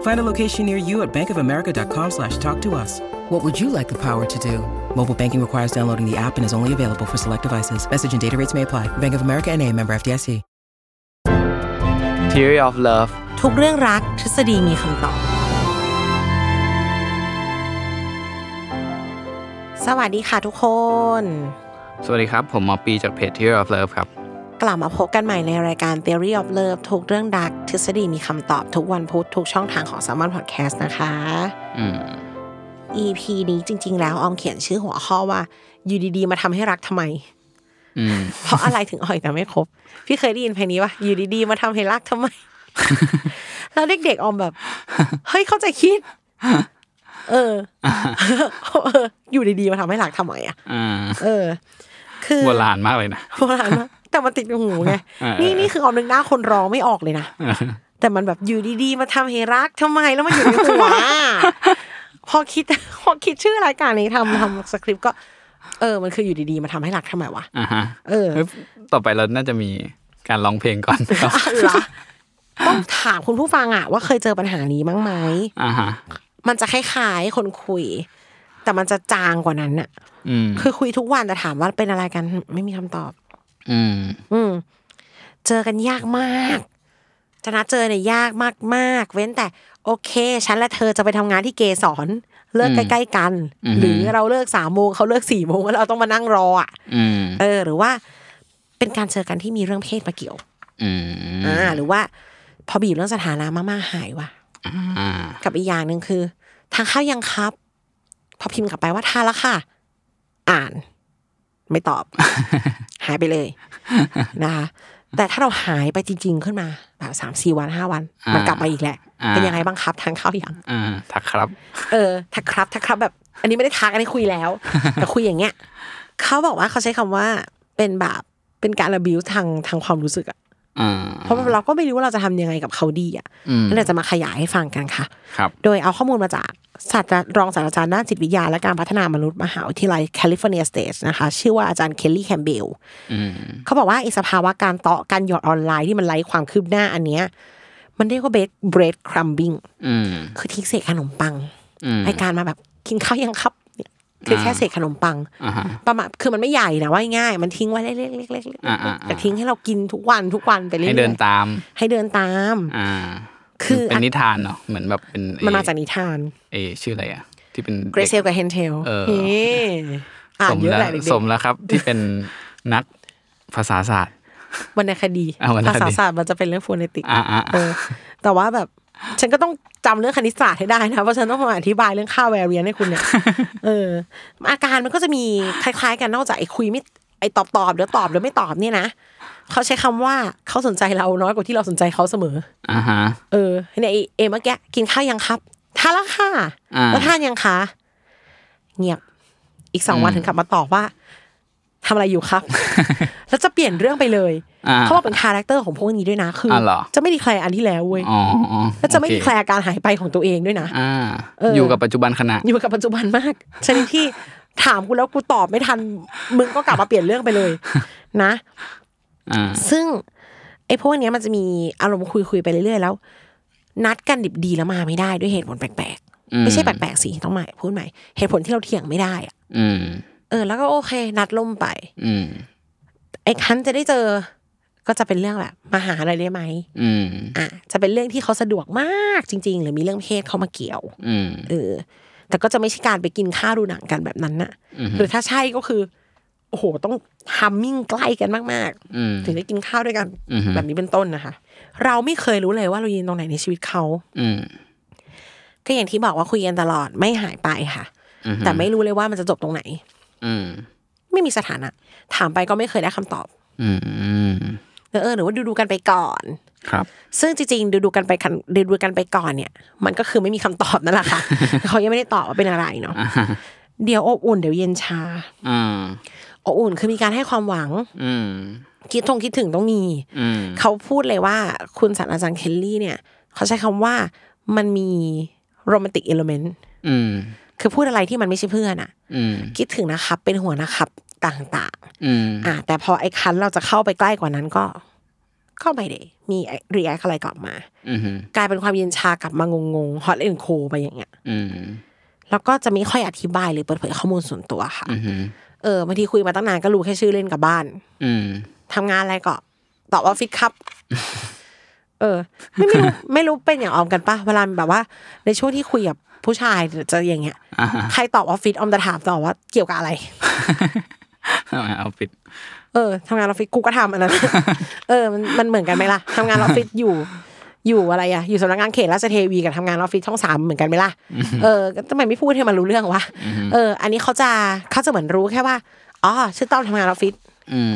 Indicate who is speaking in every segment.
Speaker 1: Find a location near you at bankofamerica.com slash talk to us. What would you like the power to do? Mobile banking requires downloading the app and is only available for select devices. Message and data rates may apply. Bank of America and a member FDIC.
Speaker 2: Theory of Love
Speaker 3: ทุกเรื่องรักทฤษฎีมีคำตอบ สวัสดีค่ะทุกคน
Speaker 2: สวัสดีครับ ผมหมอปีจากเพจ Theory of Love ครับ
Speaker 3: กลับมาพบกันใหม่ในรายการ Theory of Love ทุกเรื่องรักทฤษฎีมีคำตอบทุกวันพุธทุกช่องทางของ s ซ m o n Podcast นะคะ
Speaker 2: อืม
Speaker 3: EP นี้จริง ๆ แล้วออมเขียนชื่อหัวข้อว่า อยู่ดีๆ มาทำให้รักทำไม
Speaker 2: อืม
Speaker 3: เพราะอะไรถึงอ่อยแต่ไม่ครบ พี่เคยได้ยินเพลงนี้ปะอยู่ดีๆ มาทำให้รักทำไม แล้วเด็กๆออมแบบ เฮ้ยเข้าใจคิด เออเอออยู่ดีๆ มาทำให้รักทำไมอะ
Speaker 2: อ่า
Speaker 3: เออ คือ
Speaker 2: โบราณมากเลยนะ
Speaker 3: โบราณมาก แต่มันติดในหูไง
Speaker 2: เออ
Speaker 3: นี่นี่คือออมนึกหน้าคนร้องไม่ออกเลยนะแต่มันแบบอยู่ดีๆมาทำให้รักทำไมแล้วมันอยู่ในหัวพอคิดพอคิดชื่อรายการนี้ทำทำสคริปต์ก็ เออ มันคืออยู่ดีๆมาทำให้รักทำไมวะ
Speaker 2: อ่าฮะ
Speaker 3: เออ
Speaker 2: เฮ้ยต่อไปเราน่าจะมีการร้องเพลงก่อนครับ
Speaker 3: เหรอต้องถามคุณผู้ฟังอะว่าเคยเจอปัญหานี้มั้งไหม
Speaker 2: อ่าฮะ
Speaker 3: มันจะคล้ายๆคนคุย แต่มันจะจางกว่านั้นอะ
Speaker 2: อืม
Speaker 3: คือคุยทุกวันแต่ถามว่าเป็นอะไรกันไม่มีคำตอบ
Speaker 2: อืม
Speaker 3: อืม เจอกันยากมากจะนัดเจอเนี่ยยากมากมากๆเว้นแต่ โอเคฉันและเธอจะไปทำงานที่เกสรเลิก
Speaker 2: อืม
Speaker 3: ใกล้ๆกัน
Speaker 2: อือหือ
Speaker 3: หรือเราเลิกสามโมงเขาเลิกสี่โมงแล้วเราต้องมานั่งรออะ
Speaker 2: อืม
Speaker 3: เออ หรือว่าเป็นการเจอกันที่มีเรื่องเพศมาเกี่ยว
Speaker 2: อืม
Speaker 3: อ่า หรือว่า พอบีบเรื่องสถานะมากๆหายว่ะ
Speaker 2: อ่า
Speaker 3: กับอีกอย่างหนึ่งคือ ทานข้าวยังครับ พอพิมพ์กลับไปว่าทานแล้วค่ะ อ่าน ไม่ตอบ หายไปเลยนะคะแต่ถ้าเราหายไปจริง ๆ ขึ้นมา แบบสามสี่วันห้าวัน มันกลับมาอีกแหละ เป็นยังไงบ้างครับทานข้าวยัง
Speaker 2: อ่าทักครับ
Speaker 3: เออทักครับทักครับแบบ อันนี้ไม่ได้ทักอันนี้คุยแล้ว แต่คุยอย่างเงี้ยเขาบอกว่าเขาใช้คำว่าเป็นแบบเป็นการระบิวทางทางความรู้สึกอะ
Speaker 2: อ่า
Speaker 3: เพราะเราก็ไม่รู้ว่าเราจะทำยังไงกับเขาดีอะ
Speaker 2: อืม
Speaker 3: นั่นเดี๋ยวจะมาขยายให้ฟังกันค่ะ
Speaker 2: ครับ
Speaker 3: โดยเอาข้อมูลมาจาก ศาสตรารองศาสตราจารย์ด้านจิตวิทยา และการพัฒนามนุษย์มหาวิทยาลัยแคลิฟอร์เนียสเตทนะคะ ชื่อว่าอาจารย์เคลลี่แคมป์เบลล์
Speaker 2: อืม
Speaker 3: เขาบอกว่าไอสภาวะการเตาะการหยอดออนไลน์ที่มันไร้ความคืบหน้าอันเนี้ยมันเรียกว่า bread breadcrumbing
Speaker 2: อืม
Speaker 3: คือทิ้งเศษขนมปัง
Speaker 2: อืม
Speaker 3: ไอการมาแบบกินข้าวยังครับเนี่ยคือแค่เศษขนมปัง
Speaker 2: อ่าฮะ
Speaker 3: ประมาณคือมันไม่ใหญ่นะว่าง่าย มันทิ้งไว้เล็กๆเล็กๆ
Speaker 2: อ่าอ่า
Speaker 3: แต่ทิ้งให้เรากินทุกวันทุกวันไปเรื่อย
Speaker 2: ให้
Speaker 3: ๆ
Speaker 2: เดินตาม
Speaker 3: ให้เดินตาม
Speaker 2: อ่า
Speaker 3: คือ
Speaker 2: เป็นนิทานเนาะเหมือนแบบเป็น
Speaker 3: มันมาจากนิทาน
Speaker 2: เออชื่ออะไรอะ ที่เป็น
Speaker 3: เกรเซลกับเฮนเทล
Speaker 2: เออ
Speaker 3: เฮ้อ่าน
Speaker 2: สม
Speaker 3: เยอะ
Speaker 2: แล้ว
Speaker 3: แหละเด็ก
Speaker 2: สมแล้วครับ ที่เป็นนักภาษาศาสตร์
Speaker 3: ๆวรรณคดี
Speaker 2: อะวรรณคดี
Speaker 3: ภาษาศาสตร์มันจะเป็นเรื่องโฟเนติก
Speaker 2: อ่าอ่า
Speaker 3: เออแต่ว่าแบบฉันก็ต้องจำเรื่องคณิตศาสตร์ให้ได้นะเพราะฉันต้องมาอธิบายเรื่องค่าแวเรียนให้คุณเนี่ยเอออาการมันก็จะมีคล้าย ๆ กันนอกจากไอ้คุยไม่ ไอ้ตอบตอบๆเดี๋ยวตอบเดี๋ยวไม่ตอบเนี่ยนะเขาใช้คำว่าเขาสนใจเราน้อยกว่าที่เราสนใจเขาเสมอ
Speaker 2: อ่าฮะ
Speaker 3: เออเนี่ยไอ้เอเมื่อกี้กินข้าวยังครับทานแล้วค่ะ
Speaker 2: อ่า
Speaker 3: แล้วทานยังคะเงียบอีกสองวัน
Speaker 2: อืม
Speaker 3: ถึงกลับมาตอบว่าทำอะไรอยู่ครับ แล้วจะเปลี่ยนเรื่องไปเลย
Speaker 2: อ่า
Speaker 3: เขาบอกเป็น character ของพวกนี้ด้วยนะคืออ
Speaker 2: เหรอ
Speaker 3: จะไม่ declare อันที่แล้วเว้ย
Speaker 2: อ๋ออ๋อ
Speaker 3: แล้วจะไม่
Speaker 2: โอเค
Speaker 3: ดีแคลร์อาการหายไปของตัวเองด้วยนะ
Speaker 2: อ่า
Speaker 3: เอออ
Speaker 2: อยู่กับปัจจุบันขณะ
Speaker 3: อยู่กับปัจจุบันมากชนิดที่ ถามกูแล้วกูตอบไม่ทัน มึงก็กลับมาเปลี่ยนเรื่องไปเลย นะ
Speaker 2: อ่า
Speaker 3: ซึ่งไอ้พวกเนี้ยมันจะมีอารมณ์คุยคุยๆไปเรื่อยๆแล้ว นัดกันดิบดีแล้วมาไม่ได้ด้วยเหตุผลแปลก
Speaker 2: อืม
Speaker 3: ๆไม่ใช่แปลกๆสิต้องใหม่พูดใหม่ เหตุผลที่เราเถียงไม่ได้อะ
Speaker 2: อืม
Speaker 3: เออ แล้วก็โอเค นัดล่มไป
Speaker 2: อืม
Speaker 3: ไอ้คันจะได้เจอ ก็จะเป็นเรื่องแบบมาหาอะไรได้ไหม
Speaker 2: อืม
Speaker 3: อะจะเป็นเรื่องที่เขาสะดวกมากจริง ๆ หรือมีเรื่องเพศเข้ามาเกี่ยว
Speaker 2: อืม
Speaker 3: เออ แต่ก็จะไม่ใช่การไปกินข้าวดูหนังกันแบบนั้นน่ะหรือถ้าใช่ก็คือโอ้โหต้องฮัมมิ่งใกล้กันมาก
Speaker 2: อืม
Speaker 3: ๆถึงได้กินข้าวด้วยกัน
Speaker 2: อือฮึ
Speaker 3: แบบนี้เป็นต้นนะคะ เราไม่เคยรู้เลยว่าเรายืนตรงไหนในชีวิตเขา
Speaker 2: อืม
Speaker 3: ก็อย่างที่บอกว่าคุยกันตลอดไม่หายไปค่ะ
Speaker 2: อือฮึ
Speaker 3: แต่ไม่รู้เลยว่ามันจะจบตรงไหน
Speaker 2: อืม
Speaker 3: ไม่มีสถานะ ถามไปก็ไม่เคยได้คำตอบ
Speaker 2: อืม
Speaker 3: เออเออหรือว่าดูดูๆกันไปก่อน
Speaker 2: ครับ
Speaker 3: ซึ่งจริงๆดูดูๆกันไปคันดูดูๆกันไปก่อนเนี่ย มันก็คือไม่มีคำตอบนั่นแหละค่ะเขายังไม่ได้ตอบว่าเป็นอะไรเนาะเดี๋ยวอบอุ่นเดี๋ยวเย็นชา
Speaker 2: อืม
Speaker 3: อบอุ่นคือมีการให้ความหวัง
Speaker 2: อืม
Speaker 3: คิดทงคิดถึงต้องมี
Speaker 2: อืม
Speaker 3: เขาพูดเลยว่าคุณศาสตราจารย์เคลลี่เนี่ย เขาใช้คำว่ามันมีโรแมนติกเอลเมนต์
Speaker 2: อืม
Speaker 3: คือพูดอะไรที่มันไม่ใช่เพื่อนอะ
Speaker 2: อืม
Speaker 3: คิดถึงนะครับ เป็นหัวนะครับต่าง
Speaker 2: อืม
Speaker 3: ๆอะแต่พอไอ้คันเราจะเข้าไปใกล้กว่านั้นก็ ก็ไม่ได้มี react อะไรกลับมา
Speaker 2: อืม
Speaker 3: กลายเป็นความเย็นชากลับมางงๆ hot and cold ไปอย่างเงี้ย
Speaker 2: อืม
Speaker 3: แล้วก็จะไม่ค่อยอธิบายหรือเปิดเผยข้อมูลส่วนตัวค่ะ
Speaker 2: อืม
Speaker 3: เออบางทีคุยมาตั้งนานก็รู้แค่ชื่อเล่นกับบ้าน
Speaker 2: อืม
Speaker 3: ทำงานอะไรก็ตอบว่าฟรีแลนซ์ครับ เออ ไม่ไม่รู้ไม่รู้เป็นอย่างออมกันปะเวลาแบบว่า ในช่วงที่คุยกับผู้ชายจะอย่างเงี้ย
Speaker 2: อ่าฮะ
Speaker 3: ใครตอบว่าฟรีแลนซ์ออมจะถามตอบว่าเกี่ยวกับอะไร
Speaker 2: เอาปิด
Speaker 3: เออทำงานออฟฟิศกูก็ทำอันนั้นเออมันมันเหมือนกันไหมล่ะทำงานออฟฟิศอยู่อยู่อะไรอะอยู่สำนักงานเขตราชเทวีกับทำงานออฟฟิศช่องสามเหมือนกันไหมล่ะเออทำไมไม่พูดให้มันรู้เรื่องวะเออ อันนี้เขาจะเขาจะเหมือนรู้แค่ว่าอ๋อชื่อต้อมทำงานออฟฟิศ
Speaker 2: อืม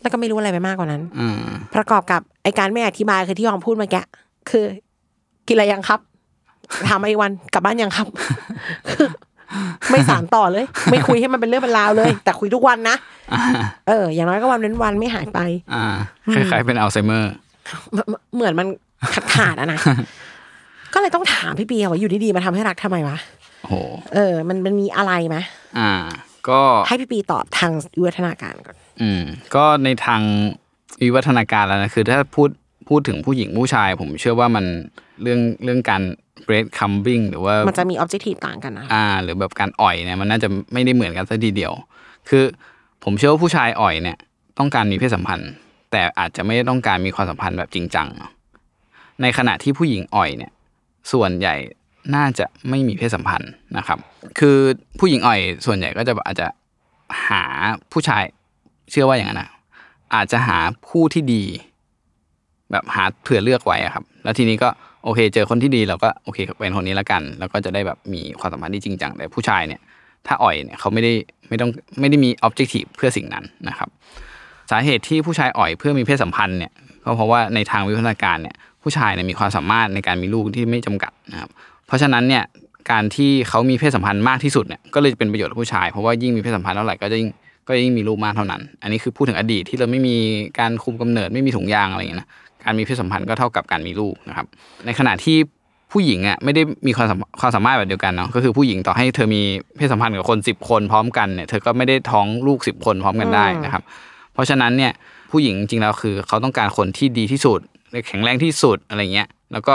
Speaker 3: แล้วก็ไม่รู้อะไรไปมากกว่านั้น
Speaker 2: อืม
Speaker 3: ประกอบกับไอการไม่อธิบายคือที่ยองพูดเมื่อกี้คือกินอะไรยังครับถามมาอีกวันกลับบ้านยังครับคือ ไม่สานต่อเลย ไม่คุยให้มันเป็นเรื่องเป็นราวเลย แต่คุยทุกวันนะเออ อย่างน้อยก็วันเว้นวันไม่หายไป
Speaker 2: อ่าคล้ายๆเป็นอัลไซเมอร์
Speaker 3: เหมือนเหมือนมันขาดขาดอะนะก็เลยต้องถามพี่เปียว่าอยู่ดีๆมาทำให้รักทำไมวะ
Speaker 2: โอ้โห
Speaker 3: เออ มันมันมีอะไรไหม
Speaker 2: อ่า ก็
Speaker 3: ให้พี่ปีตอบทางวิวัฒนาการก่อน
Speaker 2: อืม ก็ในทางวิวัฒนาการแล้วนะคือ ถ้าพูดพูดถึงผู้หญิงผู้ชาย ผมเชื่อว่ามันเรื่องเรื่องการ bread cumbing หรือว่า
Speaker 3: มันจะมีออบเจกตีต่างกันนะ
Speaker 2: อ่า หรือแบบการอ่อยเนี่ยมันน่าจะไม่ได้เหมือนกันซะทีเดียว คือผมเชื่อว่าผู้ชายอ่อยเนี่ย ต้องการมีเพศสัมพันธ์ แต่อาจจะไม่ได้ต้องการมีความสัมพันธ์แบบจริงจังเนอะในขณะที่ผู้หญิงอ่อยเนี่ย ส่วนใหญ่น่าจะไม่มีเพศสัมพันธ์นะครับ คือผู้หญิงอ่อย ส่วนใหญ่ก็จะอาจจะหาผู้ชายเชื่อว่าอย่างนั้นนะอาจจะหาคู่ที่ดี แบบหาเผื่อเลือกไว้อะครับ แล้วทีนี้ก็ โอเค เจอคนที่ดีเราก็โอเคเป็นคนนี้และกัน แล้วก็จะได้แบบมีความสัมพันธ์ที่จริงจังแต่ผู้ชายเนี่ย ถ้าอ่อยเนี่ยเขาไม่ได้ไม่ต้องไม่ได้มีออบเจกตีเพื่อสิ่งนั้นนะครับ สาเหตุที่ผู้ชายอ่อยเพื่อมีเพศสัมพันธ์เนี่ยก็เพราะว่าในทางวิวัฒนาการเนี่ย ผู้ชายเนี่ยมีความสามารถในการมีลูกที่ไม่จำกัดนะครับ เพราะฉะนั้นเนี่ยการที่เขามีเพศสัมพันธ์มากที่สุดเนี่ยก็เลยเป็นประโยชน์กับผู้ชาย เพราะว่ายิ่งมีเพศสัมพันธ์เท่าไหร่ก็จะยิ่ง ก็ยิ่งมีลูกมากเท่านั้น อันนี้คือพูดถึงอดีตที่เราไม่มีการคุมกำเนิดไม่มีถุงยางอะไรอย่างเงี้ยนะการมีเพศสัมพันธ์ก็เท่ากับการมีลูกนะครับ ในขณะที่ผู้หญิงอะไม่ได้มีความความสามารถแบบเดียวกันเนาะก็คือผู้หญิงต่อให้เธอมีเพศสัมพันธ์กับคนสิบคนพร้อมกันเนี่ยเธอก็ไม่ได้ท้องลูกสิบคนพร้อมกันได้นะครับ เพราะฉะนั้นเนี่ยผู้หญิงจริงๆแล้วคือเขาต้องการคนที่ดีที่สุดแข็งแรงที่สุดอะไรเงี้ยแล้วก็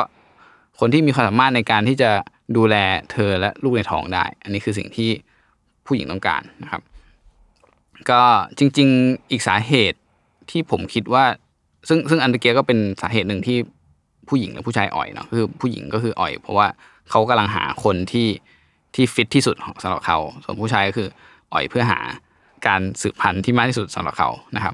Speaker 2: คนที่มีความสามารถในการที่จะดูแลเธอและลูกในท้องได้ อันนี้คือสิ่งที่ผู้หญิงต้องการนะครับ ก็จริง ๆ อีกสาเหตุที่ผมคิดว่า ซึ่งซึ่งอันเดอร์เกียก็เป็นสาเหตุหนึ่งที่ผู้หญิงและผู้ชายอ่อยเนาะคือผู้หญิงก็คืออ่อย เพราะว่าเขากำลังหาคนที่ที่ฟิตที่สุดสำหรับเขา ส่วนผู้ชายก็คืออ่อยเพื่อหาการสืบพันธุ์ที่มากที่สุดสำหรับเขานะครับ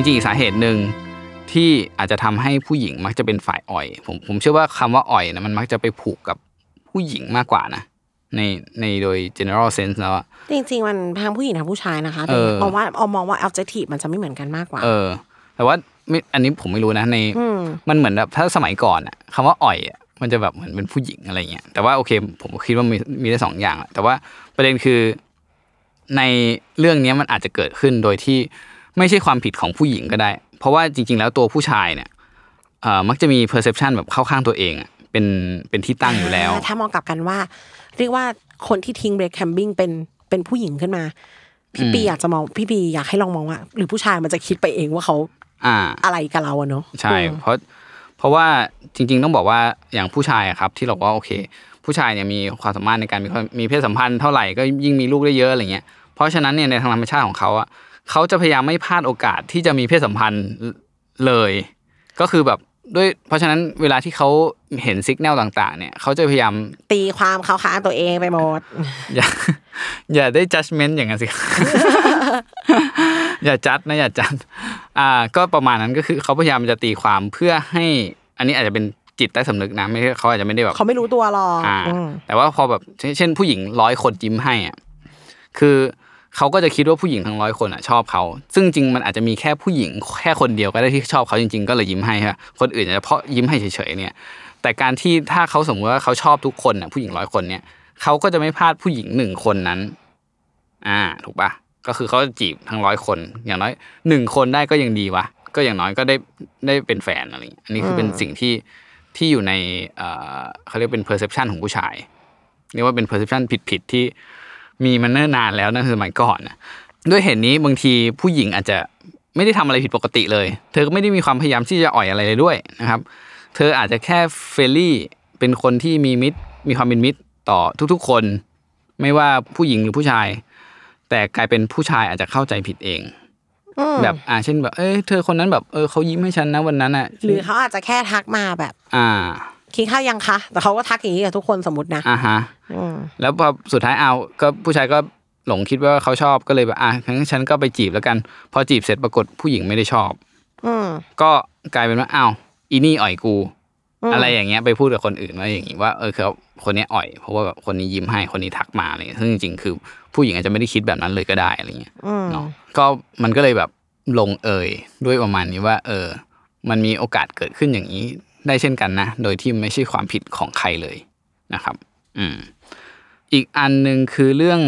Speaker 2: จริงๆอีกสาเหตุหนึ่งที่อาจจะทำให้ผู้หญิงมักจะเป็นฝ่ายอ่อย ผมผมเชื่อว่าคำว่าอ่อยนะมันมักจะไปผูกกับผู้หญิงมากกว่านะในในโดย general sense แล้วอะ
Speaker 3: จริงๆ มันทางผู้หญิงทางผู้ชายนะคะ
Speaker 2: เออ
Speaker 3: เอาว่าเอามองว่า objective มันจะไม่เหมือนกันมากกว่า
Speaker 2: เออ แต่ว่าไม่อันนี้ผมไม่รู้นะใน
Speaker 3: อืม
Speaker 2: มันเหมือนแบบถ้าสมัยก่อนอะคำว่าอ่อยอะมันจะแบบเหมือนเป็นผู้หญิงอะไรเงี้ยแต่ว่าโอเคผมคิดว่ามีมีได้สองอย่างแหละแต่ว่าประเด็นคือในเรื่องเนี้ยมันอาจจะเกิดขึ้นโดยที่ ไม่ใช่ความผิดของผู้หญิงก็ได้ เพราะว่าจริง ๆ แล้วตัวผู้ชายเนี่ยเอ่อมักจะมี perception แบบเข้าข้างตัวเองอะเป็นเป็นที่ตั้งอยู่แล้วา
Speaker 3: ถ้ามองกลับกันว่า เรียกว่าคนที่ทิ้งเบรกแคมปิ้งเป็นเป็นผู้หญิงขึ้นมา พี่ปีอยากจะมองพี่ปีอยากให้ลองมองว่า หรือผู้ชายมันจะคิดไปเองว่าเขา
Speaker 2: อ่า
Speaker 3: อะไรกับเราอะเนาะ
Speaker 2: ใช่ เพราะเพราะว่าจริง ๆ ต้องบอกว่าอย่างผู้ชายอะครับ ที่เราบอกว่าโอเค ผู้ชายเนี่ยมีความสามารถในการมีความมีเพศสัมพันธ์เท่าไหร่ก็ยิ่งมีลูกได้เยอะอะไรเงี้ยเพราะฉะนั้นเนี่ยในทางธรรมชาติของเขาอะ เขาจะพยายามไม่พลาดโอกาสที่จะมีเพศสัมพันธ์เลย ก็คือแบบด้วยเพราะฉะนั้นเวลาที่เขาเห็นสัญญาณต่างๆ เนี่ยเขาจะพยายาม
Speaker 3: ตีความเขาข้างตัวเองไปหมด
Speaker 2: อย่าอย่าได้ judgment อย่างนั้นสิ อย่าจัดนะอย่าจัด อ่า ก็ประมาณนั้นก็คือเขาพยายามจะตีความเพื่อให้ อันนี้อาจจะเป็นจิตใต้สำนึกนะไม่ใช่เขาอาจจะไม่ได้แบบ
Speaker 3: เขาไม่รู้ตัวหรอก
Speaker 2: อ่า
Speaker 3: อืม
Speaker 2: แต่ว่าพอแบบเช่นเช่นผู้หญิงร้อยคนยิ้มให้อะคือ เขาก็จะคิดว่าผู้หญิงทั้งร้อยคนอะชอบเขา ซึ่งจริงมันอาจจะมีแค่ผู้หญิงแค่คนเดียวก็ได้ที่ชอบเขาจริง ๆ ก็เลยยิ้มให้ค่ะคนอื่นอาจจะเพราะยิ้มให้เฉยๆเนี่ยแต่การที่ถ้าเขาสมมติว่าเขาชอบทุกคนอะผู้หญิงร้อยคนเนี่ยเขาก็จะไม่พลาดผู้หญิงหนึ่งคนนั้น อ่าถูกปะก็คือเขาจีบทั้งร้อยคน อย่างน้อยหนึ่งคนได้ก็ยังดีวะก็อย่างน้อยก็ได้ได้เป็นแฟนอะไรอย่างเงี้ยอันนี้คือเป็นสิ่งที่ที่อยู่ในเขาเรียกเป็น perception ของผู้ชายเรียกว่าเป็น perception ผิดๆที่ มีมันเนิ่นนานแล้วนั่นคือสมัยก่อนนะด้วยเหตุนี้บางทีผู้หญิงอาจจะไม่ได้ทำอะไรผิดปกติเลย เธอก็ไม่ได้มีความพยายามที่จะอ่อยอะไรเลยด้วยนะครับ เธออาจจะแค่เฟรนลี่เป็นคนที่มีมิตร มีความเป็นมิตรต่อทุกๆคน ไม่ว่าผู้หญิงหรือผู้ชาย แต่กลายเป็นผู้ชายอาจจะเข้าใจผิดเองแบบอ่าเช่นแบบ เอ้ยเธอคนนั้นแบบเออเขายิ้มให้ฉันนะวันนั้นอะ
Speaker 3: หรือเขาอาจจะแค่ทักมาแบบ
Speaker 2: อ่า
Speaker 3: กินข้าวยังคะแต่เขาก็ทักอย่างนี้กับทุกคนสมมตินะ
Speaker 2: อ่าฮะ
Speaker 3: อืม
Speaker 2: แล้วพอสุดท้ายเอาก็ผู้ชายก็หลงคิดว่าเขาชอบก็เลยแบบอะงั้นฉันก็ไปจีบแล้วกัน พอจีบเสร็จปรากฏผู้หญิงไม่ได้ชอบ
Speaker 3: อืม
Speaker 2: ก็กลายเป็นว่าอ้าวอีนี่อ่อยกู อะไรอย่างเงี้ยไปพูดกับคนอื่นว่าอย่างงี้ว่าเออเขาคนนี้อ่อยเพราะว่าแบบคนนี้ยิ้มให้คนนี้ทักมาอะไรเงี้ยซึ่งจริงๆคือ ผู้หญิงอาจจะไม่ได้คิดแบบนั้นเลยก็ได้อะไรเงี้ย
Speaker 3: อืม
Speaker 2: เนาะก็มันก็เลยแบบลงเอยด้วยประมาณนี้ว่า เออ มันมีโอกาสเกิดขึ้นอย่างนี้ ได้เช่นกันนะ โดยที่ไม่ใช่ความผิดของใครเลยนะครับ อืม อีกอันหนึ่งคือเรื่อง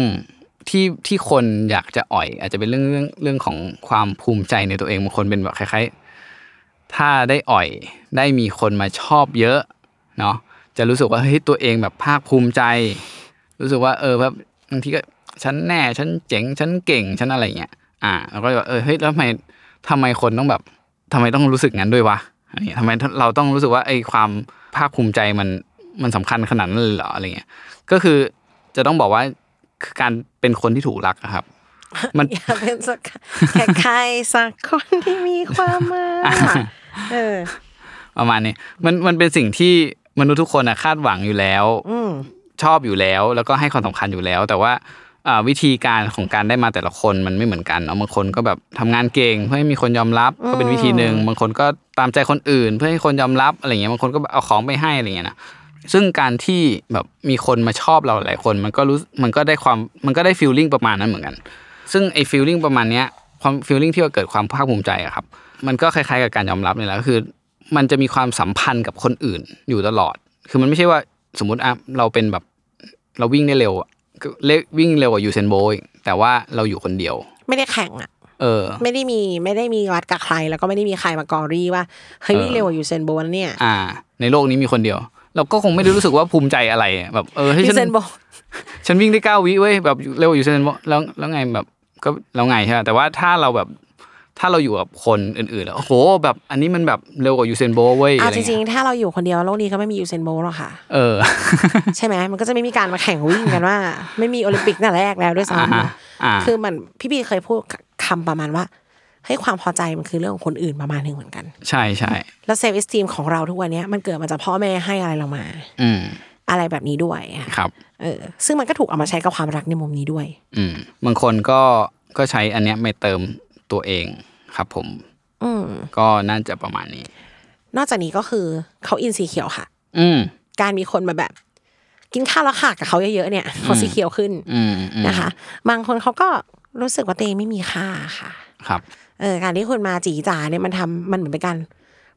Speaker 2: ที่ที่คนอยากจะอ่อย อาจจะเป็นเรื่องเรื่องเรื่องของความภูมิใจในตัวเองบางคนเป็นแบบคล้ายๆ ถ้าได้อ่อยได้มีคนมาชอบเยอะเนาะจะรู้สึกว่าเฮ้ยตัวเองแบบภาคภูมิใจ รู้สึกว่าเออแบบบางทีก็ฉันแน่ฉันเจ๋งฉันเก่งฉันอะไรเงี้ยอ่าแล้วก็แบบเออเฮ้ยแล้วทำไมทำไมคนต้องแบบทำไมต้องรู้สึกงั้นด้วยวะ ทำไมเราต้องรู้สึกว่าไอ้ความภาคภูมิใจมันมันสำคัญขนาดนั้นเลยเหรออะไรเงี้ยก็คือจะต้องบอกว่าคือการเป็นคนที่ถูกรักอะครับ มัน
Speaker 3: อยากเป็นสักแค่ใครสักคนที่มีความหมายเออ
Speaker 2: ประมาณนี้มันมันเป็นสิ่งที่มนุษย์ทุกคนอะคาดหวังอยู่แล้ว
Speaker 3: อืม
Speaker 2: ชอบอยู่แล้ว แล้วก็ให้ความสำคัญอยู่แล้ว แต่ว่าอ่า วิธีการของการได้มาแต่ละคนมันไม่เหมือนกันเนาะบางคนก็แบบทำงานเก่งเพื่อให้มีคนยอมรับก็เป็นวิธีหนึ่งบางคนก็ตามใจคนอื่น เพื่อให้คนยอมรับอะไรเงี้ยบางคนก็เอาของไปให้อะไรเงี้ยนะซึ่งการที่แบบมีคนมาชอบเราหลายคนมันก็รู้มันก็ได้ความมันก็ได้ฟีลลิ่งประมาณนั้นเหมือนกัน ซึ่งไอ้ฟีลลิ่งประมาณเนี้ยความฟีลลิ่งที่ว่าเกิดความภาคภูมิใจอะครับ มันก็คล้ายๆกับการยอมรับนี่แหละก็คือ มันจะมีความสัมพันธ์กับคนอื่นอยู่ตลอด คือมันไม่ใช่ว่าสมมุติอะเราเป็นแบบเราวิ่งได้เร็ว อะก็เลวิ่งเร็วกว่ายูเซนโบอีกแต่ว่าเราอยู่คนเดียว
Speaker 3: ไม่ได้แข่งอะ
Speaker 2: เออ
Speaker 3: ไม่ได้มีไม่ได้มีวัดกับใคร แล้วก็ไม่ได้มีใครมา glorify ว่าเฮ้ยวิ่งเร็วกว่ายูเซนโบลต์เนี่ย
Speaker 2: อ่า ในโลกนี้มีคนเดียว เราก็คงไม่ได้รู้สึกว่าภูมิใจอะไรอะแบบเออให้
Speaker 3: ยู
Speaker 2: ฉัน
Speaker 3: เซนโบลต์
Speaker 2: ฉันวิ่งได้เก้าวิเว้ยแบบเร็วกว่ายูเซนโบลต์แล้วแล้วไงแบบก็แล้วไงใช่ไหมแต่ว่าถ้าเราแบบ ถ้าเราอยู่กับคนอื่นๆแล้วโอ้โหแบบอันนี้มันแบบเร็วกว่ายูเซนโบลต์เว้ย
Speaker 3: เอา
Speaker 2: อะไร
Speaker 3: จริง
Speaker 2: เงี้ย
Speaker 3: ๆถ้าเราอยู่คนเดียวโลกนี้ก็ไม่มียูเซนโบลต์หรอกค่ะ
Speaker 2: เออ
Speaker 3: ใช่ไหมมันก็จะไม่มีการมาแข่งวิ่งกันว่า ไม่มีโอลิมปิกตั้งแต่แรกแล้วด้วย
Speaker 2: อ่าฮะ
Speaker 3: ซ้ำ
Speaker 2: อ่า
Speaker 3: คือมันพี่บีเคยพูดคำประมาณว่าให้ความพอใจมันคือเรื่องของคนอื่นประมาณหนึ่งเหมือนกัน
Speaker 2: ใช่ใช่
Speaker 3: แล้วเซฟ e อ s ส e มของเราทุกวันเนี้ยมันเกิดมาจากพ่อแม่ให้อะไรเรามา
Speaker 2: อืม
Speaker 3: อะไรแบบนี้ด้วยอะ
Speaker 2: ครับ
Speaker 3: เออ ซึ่งมันก็ถูกเอามาใช้กับความรักในมุมนี้ด้วย
Speaker 2: อืมบางคนก็ก็ใช้อันเนี้ยไม่เติม ตัวเองครับผม
Speaker 3: อืม
Speaker 2: ก็น่าจะประมาณนี้
Speaker 3: นอกจากนี้ก็คือเขาอินสีเขียวค่ะ
Speaker 2: อืม
Speaker 3: การมีคนมาแบบ กินข้าวแล้วค่ะกับเขาเยอะๆเนี่ยเขา secure ขึ้น
Speaker 2: อืมอืม
Speaker 3: นะคะ บางคนเขาก็รู้สึกว่าตัวเองไม่มีค่าค่ะ
Speaker 2: ครับ
Speaker 3: เออ การที่คุณมาจีจ๋าเนี่ยมันทำมันเหมือนเป็นการ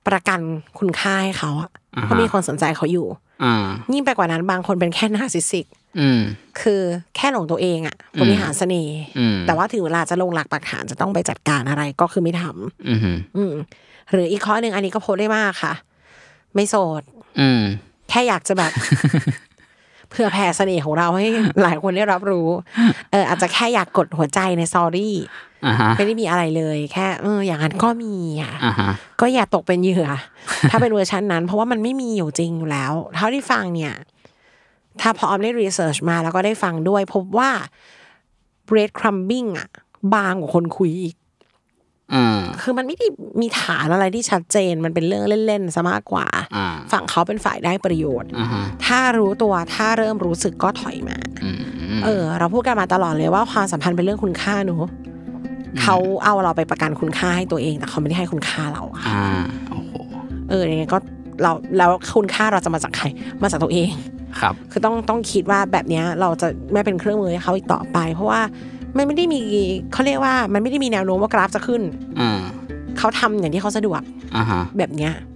Speaker 3: ประกันคุณค่าให้เขาอะ
Speaker 2: อ่าฮะ
Speaker 3: เพราะมีคนสนใจเขาอยู่
Speaker 2: อ่า
Speaker 3: ยิ่งไปกว่านั้นบางคนเป็นแค่ narcissistic
Speaker 2: อืม
Speaker 3: คือแค่หลงตัวเองอะบริหารเสน่ห์
Speaker 2: อืม
Speaker 3: แต่ว่าถึงเวลาจะลงหลักปักฐานจะต้องไปจัดการอะไรก็คือไม่ทำ
Speaker 2: อืม
Speaker 3: อืมหรืออีกข้อหนึ่งอันนี้ก็โพสต์ได้มากค่ะ ไม่โสด
Speaker 2: อืม
Speaker 3: แค่อยากจะแบบเพื่อแผ่เสน่ห์ของเราให้หลายคนได้รับรู้ เอออาจจะแค่อยากกดหัวใจในซอรี่
Speaker 2: อ่าฮะ
Speaker 3: ไม่ได้มีอะไรเลยแค่เอออย่างนั้นก็มีอะ
Speaker 2: อ่าฮะ
Speaker 3: ก็อย่าตกเป็นเหยื่อ ถ้าเป็นเวอร์ชันนั้น เพราะว่ามันไม่มีอยู่จริงอยู่แล้ว เท่าที่ฟังเนี่ย ถ้าพอออมได้รีเสิร์ชมาแล้วก็ได้ฟังด้วย พบว่า bread crumbing อะ บางกว่าคนคุยอีก
Speaker 2: อืม
Speaker 3: คือมันไม่ได้มีฐานอะไรที่ชัดเจนมันเป็นเรื่องเล่นๆซะมากกว่า
Speaker 2: อ่า
Speaker 3: ฝั่งเขาเป็นฝ่ายได้ประโยชน์
Speaker 2: อ่าฮะ
Speaker 3: ถ้ารู้ตัวถ้าเริ่มรู้สึกก็ถอยมา
Speaker 2: อืม
Speaker 3: เออ เราพูดกันมาตลอดเลยว่าความสัมพันธ์เป็นเรื่องคุณค่าหนู เขาเอาเราไปประกันคุณค่าให้ตัวเอง แต่เขาไม่ได้ให้คุณค่าเราอะ
Speaker 2: อ่าโอ้โห
Speaker 3: เออยังไงก็เราแล้วคุณค่าเราจะมาจากใคร มาจากตัวเอง
Speaker 2: ครับ
Speaker 3: คือต้องต้องคิดว่าแบบเนี้ยเราจะไม่เป็นเครื่องมือให้เขาอีกต่อไป เพราะว่ามันไม่ได้มีเขาเรียกว่ามันไม่ได้มีแนวโน้มว่ากราฟจะขึ้น
Speaker 2: อ่า
Speaker 3: เขาทำอย่างที่เขาสะดวก
Speaker 2: อ่าฮะ
Speaker 3: แบบเนี้ย
Speaker 2: อืม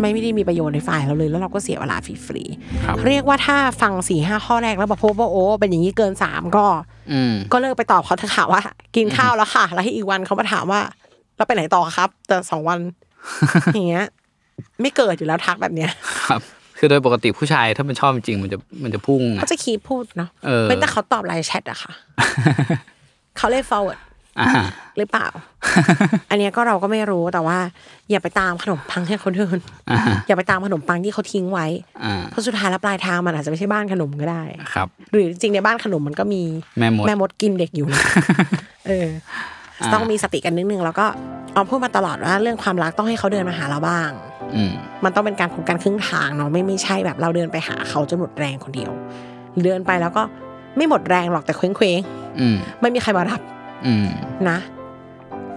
Speaker 3: ไม่ไม่ได้มีประโยชน์ในฝ่ายเราเลย แล้วเราก็เสียเวลาฟรี
Speaker 2: ครับ
Speaker 3: ๆเรียกว่าถ้าฟังสี่ห้าข้อแรกแล้วบอกพบว่าโอ้เป็นอย่างนี้เกินสามก็
Speaker 2: อืม
Speaker 3: ก็เลิกไปตอบเขาเถอะค่ะว่า กินข้าวแล้วค่ะ แล้วให้อีกวันเขามาถามว่าเราไปไหนต่อครับ แต่สองวันอย่างเงี้ย ไม่เกิดอยู่แล้วทักแบบเนี้ย
Speaker 2: ครับคือโดยปกติผู้ชายถ้ามันชอบจริงๆมันจะมันจะพุ่งนะ
Speaker 3: เขาจะคีบพูดเนาะ
Speaker 2: เออ
Speaker 3: เป็นแต่เขาตอบไลน์แชทอะค่ะ เขาเลย forward
Speaker 2: อ่า
Speaker 3: หรือเปล่า อันเนี้ยก็เราก็ไม่รู้แต่ว่า อย่าไปตามขนมปังที่เขาเดิน
Speaker 2: อ่า
Speaker 3: อย่าไปตามขนมปังที่เขาทิ้งไว้
Speaker 2: อ่า
Speaker 3: เพราะสุดท้ายแล้วปลายทางมันอาจจะไม่ใช่บ้านขนมก็ได้
Speaker 2: ครับ
Speaker 3: หรือจริงๆในบ้านขนมมันก็มี
Speaker 2: แม่มด
Speaker 3: แม่มดกินเด็กอยู่นะเออ
Speaker 2: อ่า
Speaker 3: ต้องมีสติกันนิดนึงแล้วก็ออมพูดมาตลอดว่าเรื่องความรักต้องให้เขาเดินมาหาเราบ้าง
Speaker 2: อืม
Speaker 3: มันต้องเป็นการพบกันครึ่งทางเนาะไม่ไม่ใช่แบบเราเดินไปหาเขาจนหมดแรงคนเดียว เดินไปแล้วก็ไม่หมดแรงหรอกแต่เคว้งเคว้ง
Speaker 2: อืม
Speaker 3: ๆไม่มีใครมารับ
Speaker 2: อืม
Speaker 3: นะ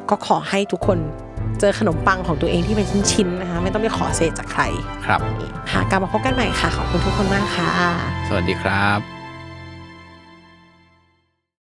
Speaker 3: ก็ขอให้ทุกคนเจอขนมปังของตัวเองที่เป็นชิ้นๆนะคะ ไม่ต้องไปขอเศษจากใคร
Speaker 2: ครับ
Speaker 3: ค่ะกลับมาพบกันใหม่ค่ะ ขอบคุณทุกคนมากค่ะ
Speaker 2: สวัสดีครับ